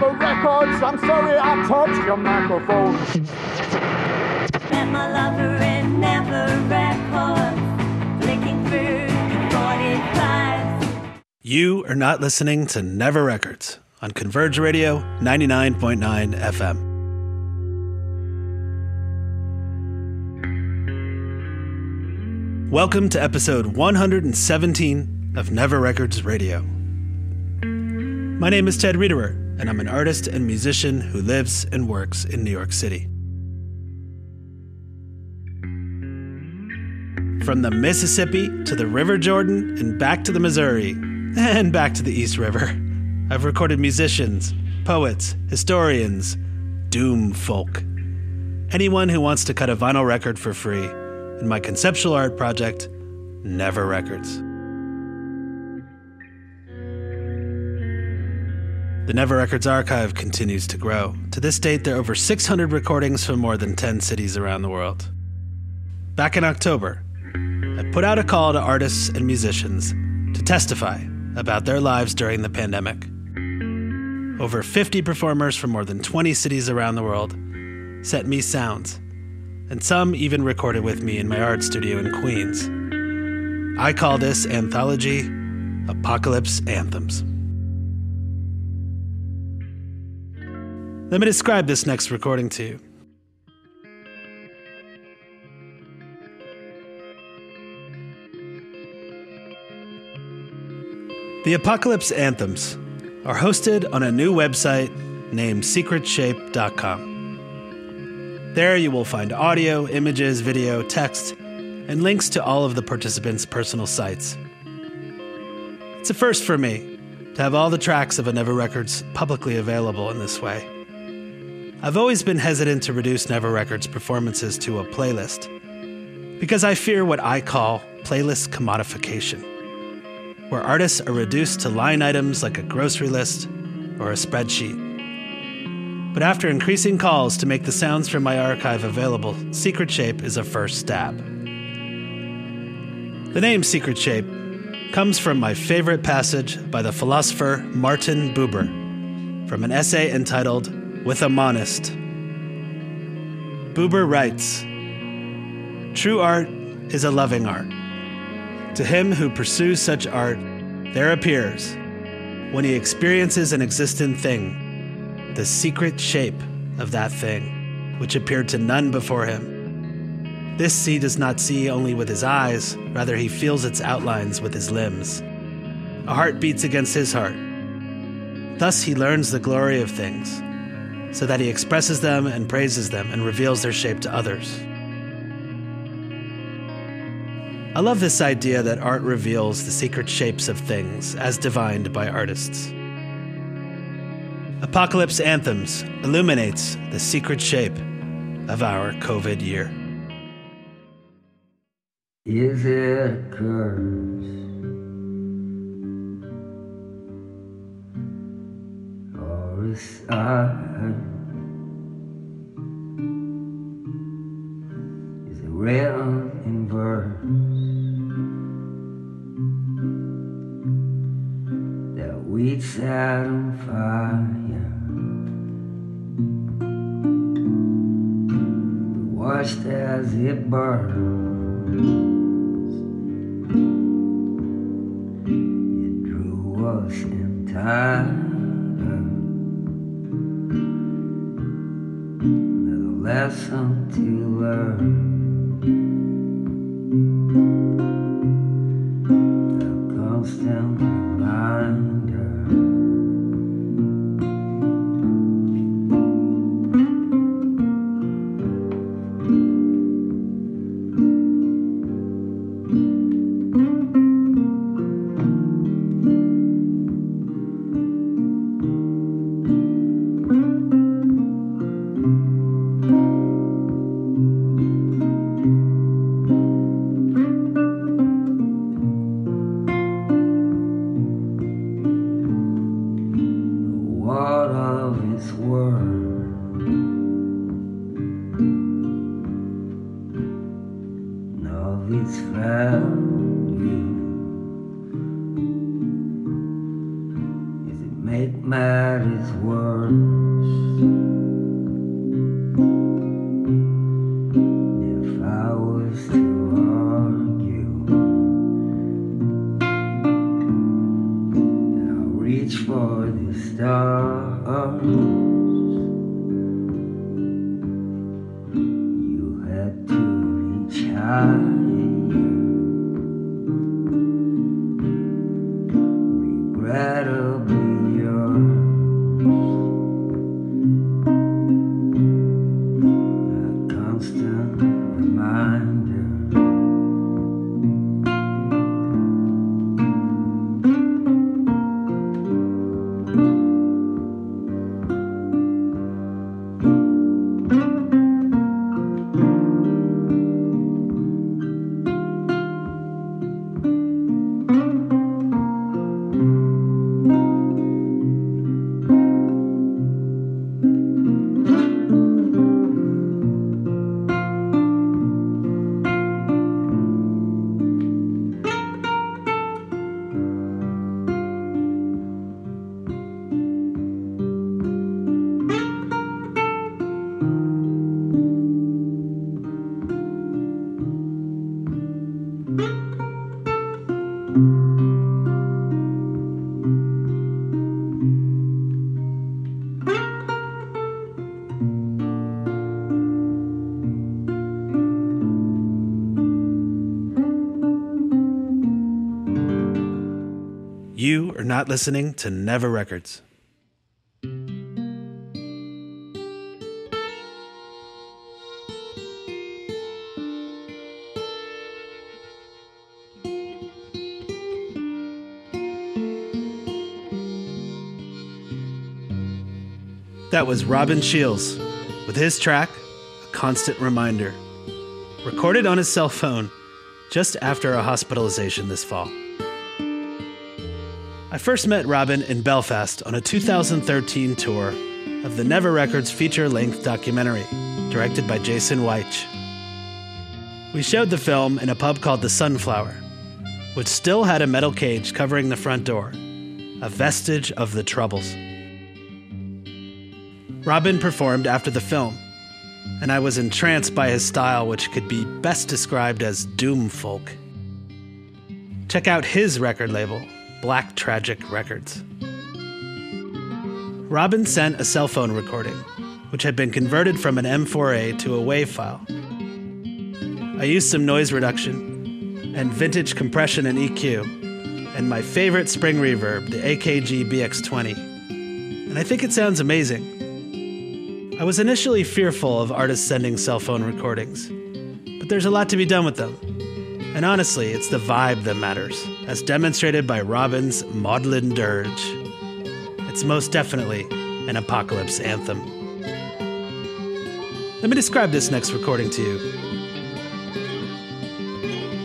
Thank Records. I'm sorry I touched your microphone. Met my lover in Never Records, flicking through 45. You are not listening to Never Records on Converge Radio 99.9 FM. Welcome to episode 117 of Never Records Radio. My name is Ted Riederer, and I'm an artist and musician who lives and works in New York City. From the Mississippi to the River Jordan and back to the Missouri and back to the East River, I've recorded musicians, poets, historians, doom folk, anyone who wants to cut a vinyl record for free in my conceptual art project, Never Records. The Never Records archive continues to grow. To this date, there are over 600 recordings from more than 10 cities around the world. Back in October, I put out a call to artists and musicians to testify about their lives during the pandemic. Over 50 performers from more than 20 cities around the world sent me sounds and some even recorded with me in my art studio in Queens. I call this anthology Apocalypse Anthems. Let me describe this next recording to you. The Apocalypse Anthems are hosted on a new website named secretshape.com. There you will find audio, images, video, text, and links to all of the participants' personal sites. It's a first for me to have all the tracks of a Never Records publicly available in this way. I've always been hesitant to reduce Never Records performances to a playlist because I fear what I call playlist commodification, where artists are reduced to line items like a grocery list or a spreadsheet. But after increasing calls to make the sounds from my archive available, Secret Shape is a first stab. The name Secret Shape comes from my favorite passage by the philosopher Martin Buber from an essay entitled With a Monist. Buber writes True art is a loving art. To him who pursues such art, there appears, when he experiences an existent thing, the secret shape of that thing, which appeared to none before him. This he does not see only with his eyes, rather, he feels its outlines with his limbs. A heart beats against his heart. Thus, he learns the glory of things, so that he expresses them and praises them and reveals their shape to others. I love this idea that art reveals the secret shapes of things as divined by artists. Apocalypse Anthems illuminates the secret shape of our COVID year. Is it a Uh, a sign? Is it written in verse that we set on fire? watched as it burns. It drew us in time. A to learn. Reach for the stars. You are not listening to Never Records. That was Robin Shields with his track, A Constant Reminder, recorded on his cell phone just after a hospitalization this fall. I first met Robin in Belfast on a 2013 tour of the Never Records feature length documentary, directed by Jason Weich. We showed the film in a pub called The Sunflower, which still had a metal cage covering the front door, a vestige of the Troubles. Robin performed after the film, and I was entranced by his style, which could be best described as doom folk. Check out his record label, Black Tragic Records. Robin sent a cell phone recording, which had been converted from an M4A to a WAV file. I used some noise reduction and vintage compression and EQ, and my favorite spring reverb, the AKG BX20. And I think it sounds amazing. I was initially fearful of artists sending cell phone recordings, but there's a lot to be done with them. And honestly, it's the vibe that matters, as demonstrated by Robin's Maudlin Dirge. It's most definitely an apocalypse anthem. Let me describe this next recording to you.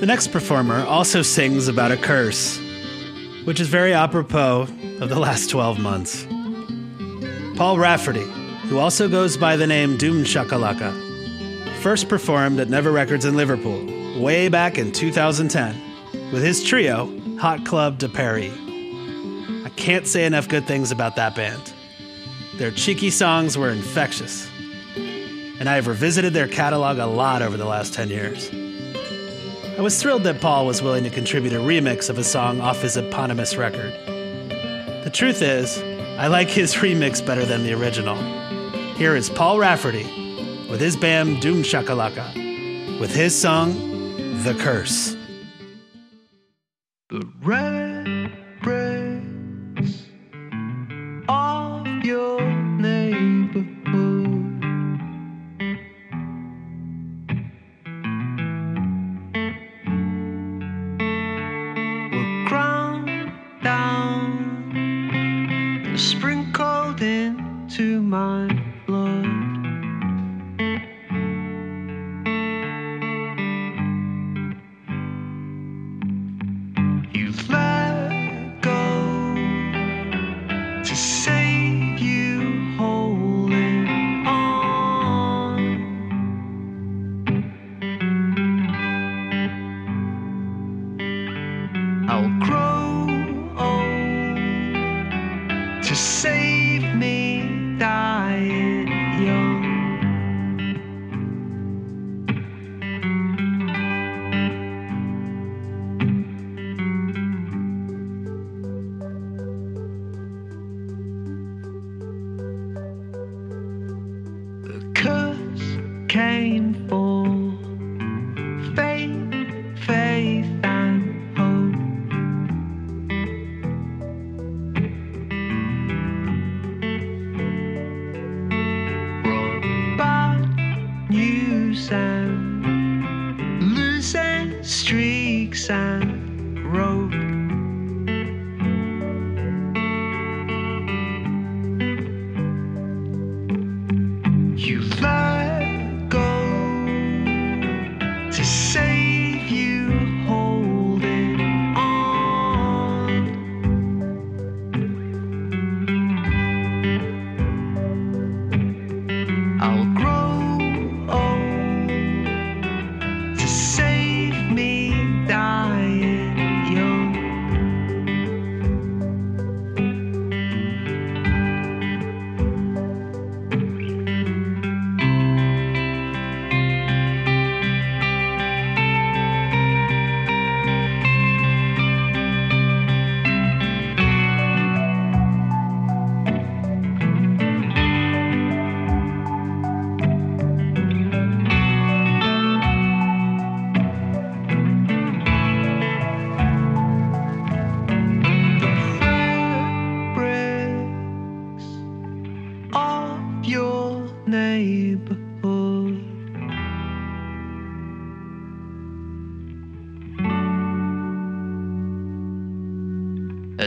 The next performer also sings about a curse, which is very apropos of the last 12 months. Paul Rafferty, who also goes by the name Doom Shakalaka, first performed at Never Records in Liverpool way back in 2010 with his trio, Hot Club de Paris. I can't say enough good things about that band. Their cheeky songs were infectious, and I have revisited their catalog a lot over the last 10 years. I was thrilled that Paul was willing to contribute a remix of a song off his eponymous record. The truth is, I like his remix better than the original. Here is Paul Rafferty with his band Doom Shakalaka with his song, The Curse.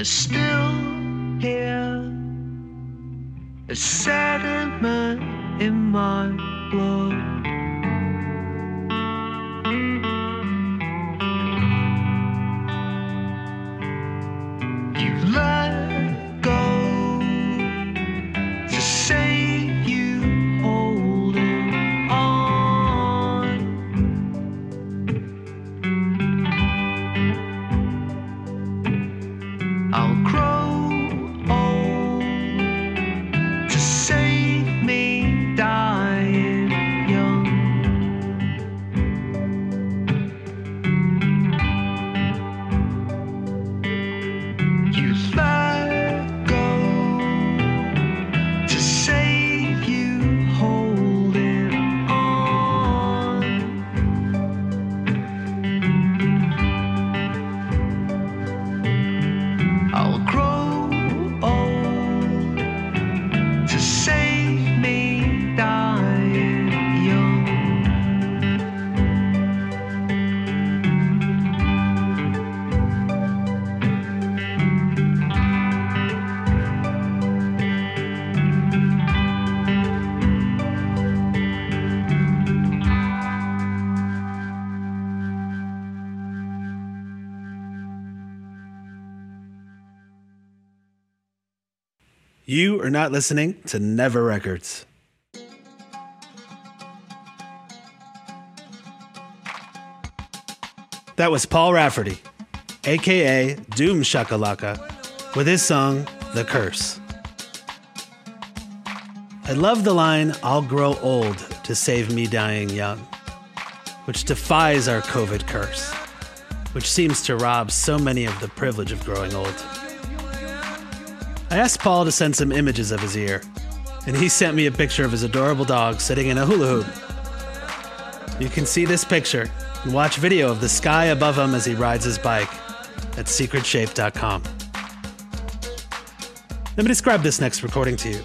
Are You are not listening to Never Records. That was Paul Rafferty, aka Doom Shakalaka, with his song The Curse. I love the line, I'll grow old to save me dying young, which defies our COVID curse, which seems to rob so many of the privilege of growing old. I asked Paul to send some images of his ear, and he sent me a picture of his adorable dog sitting in a hula hoop. You can see this picture and watch video of the sky above him as he rides his bike at secretshape.com. Let me describe this next recording to you.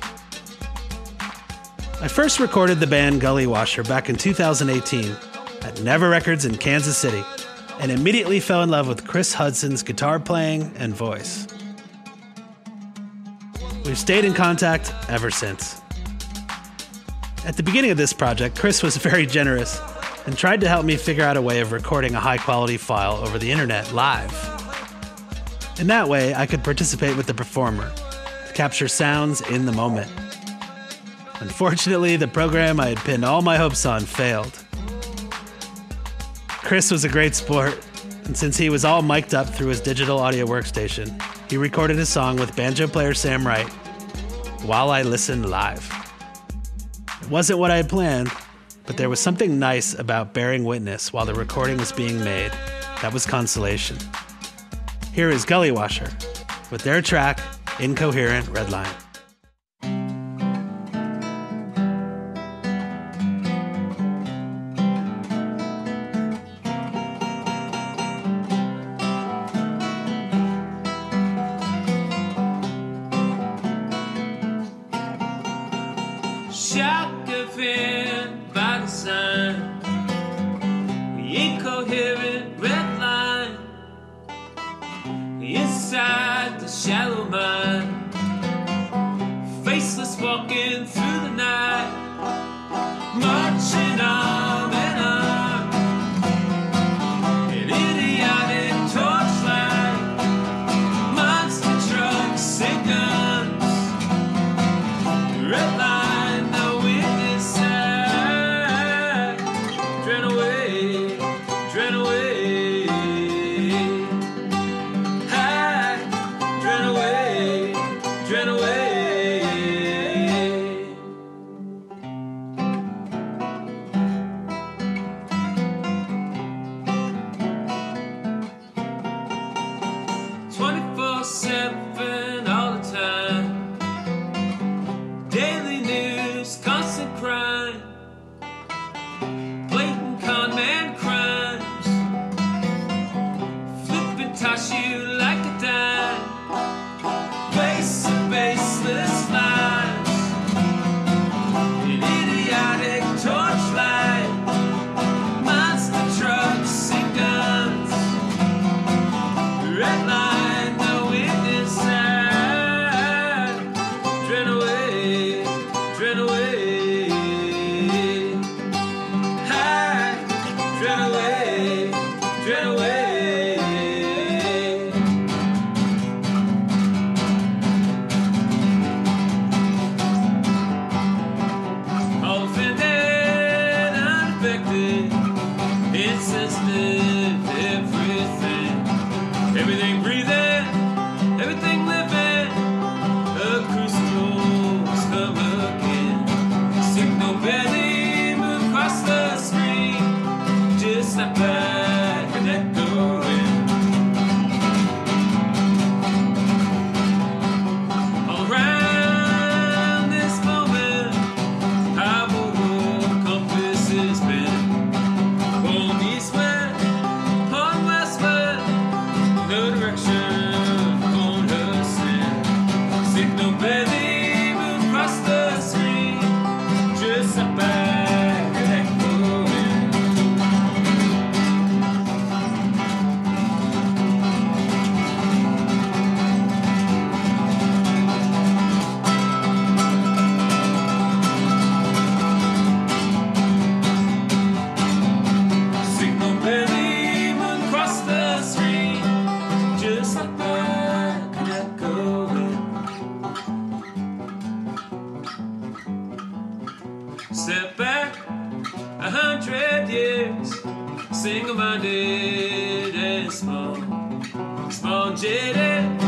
I first recorded the band Gully Washer back in 2018 at Never Records in Kansas City and immediately fell in love with Chris Hudson's guitar playing and voice. We've stayed in contact ever since. At the beginning of this project, Chris was very generous and tried to help me figure out a way of recording a high quality file over the internet live. In that way, I could participate with the performer to capture sounds in the moment. Unfortunately, the program I had pinned all my hopes on failed. Chris was a great sport, and since he was all mic'd up through his digital audio workstation, he recorded his song with banjo player Sam Wright while I listened live. It wasn't what I had planned, but there was something nice about bearing witness while the recording was being made. That was consolation. Here is Gully Washer with their track, Incoherent Redline. shock Walking through the night, marching arm a hundred years, single-minded and small, small jaded,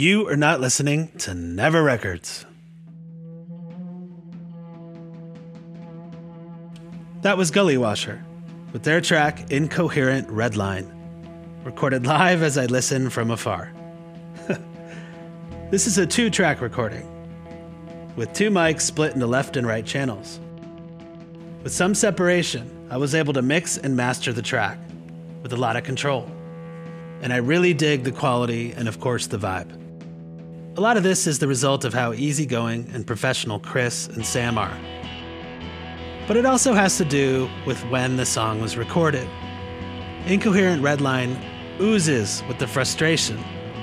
You are not listening to Never Records. That was Gully Washer with their track Incoherent Red Line, recorded live as I listen from afar. this is a two track recording, with two mics split into left and right channels. With some separation, I was able to mix and master the track with a lot of control. And I really dig the quality and, of course, the vibe. A lot of this is the result of how easygoing and professional Chris and Sam are. But it also has to do with when the song was recorded. Incoherent Redline oozes with the frustration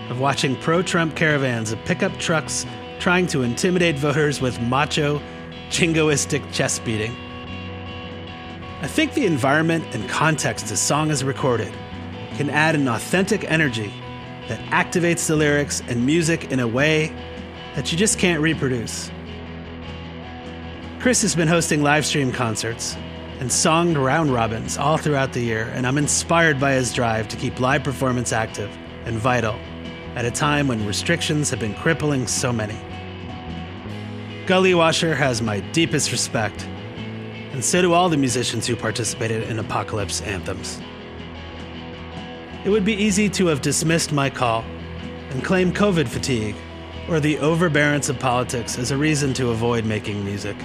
of watching pro Trump caravans of pickup trucks trying to intimidate voters with macho, jingoistic chest beating. I think the environment and context a song is recorded can add an authentic energy that activates the lyrics and music in a way that you just can't reproduce. Chris has been hosting live stream concerts and songed round robins all throughout the year, and I'm inspired by his drive to keep live performance active and vital at a time when restrictions have been crippling so many. Gully Washer has my deepest respect, and so do all the musicians who participated in Apocalypse anthems. It would be easy to have dismissed my call and claimed COVID fatigue or the overbearance of politics as a reason to avoid making music.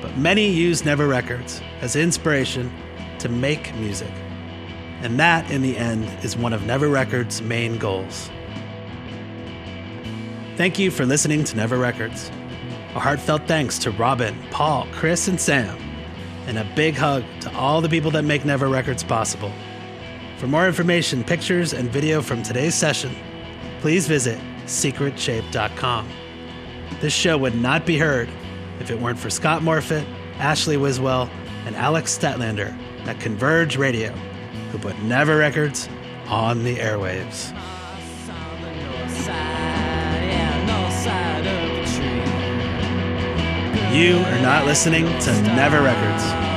But many use Never Records as inspiration to make music. And that, in the end, is one of Never Records' main goals. Thank you for listening to Never Records. A heartfelt thanks to Robin, Paul, Chris, and Sam, and a big hug to all the people that make Never Records possible. For more information, pictures, and video from today's session, please visit secretshape.com. This show would not be heard if it weren't for Scott Morfitt, Ashley Wiswell, and Alex Statlander at Converge Radio, who put Never Records on the airwaves. You are not listening to Never Records.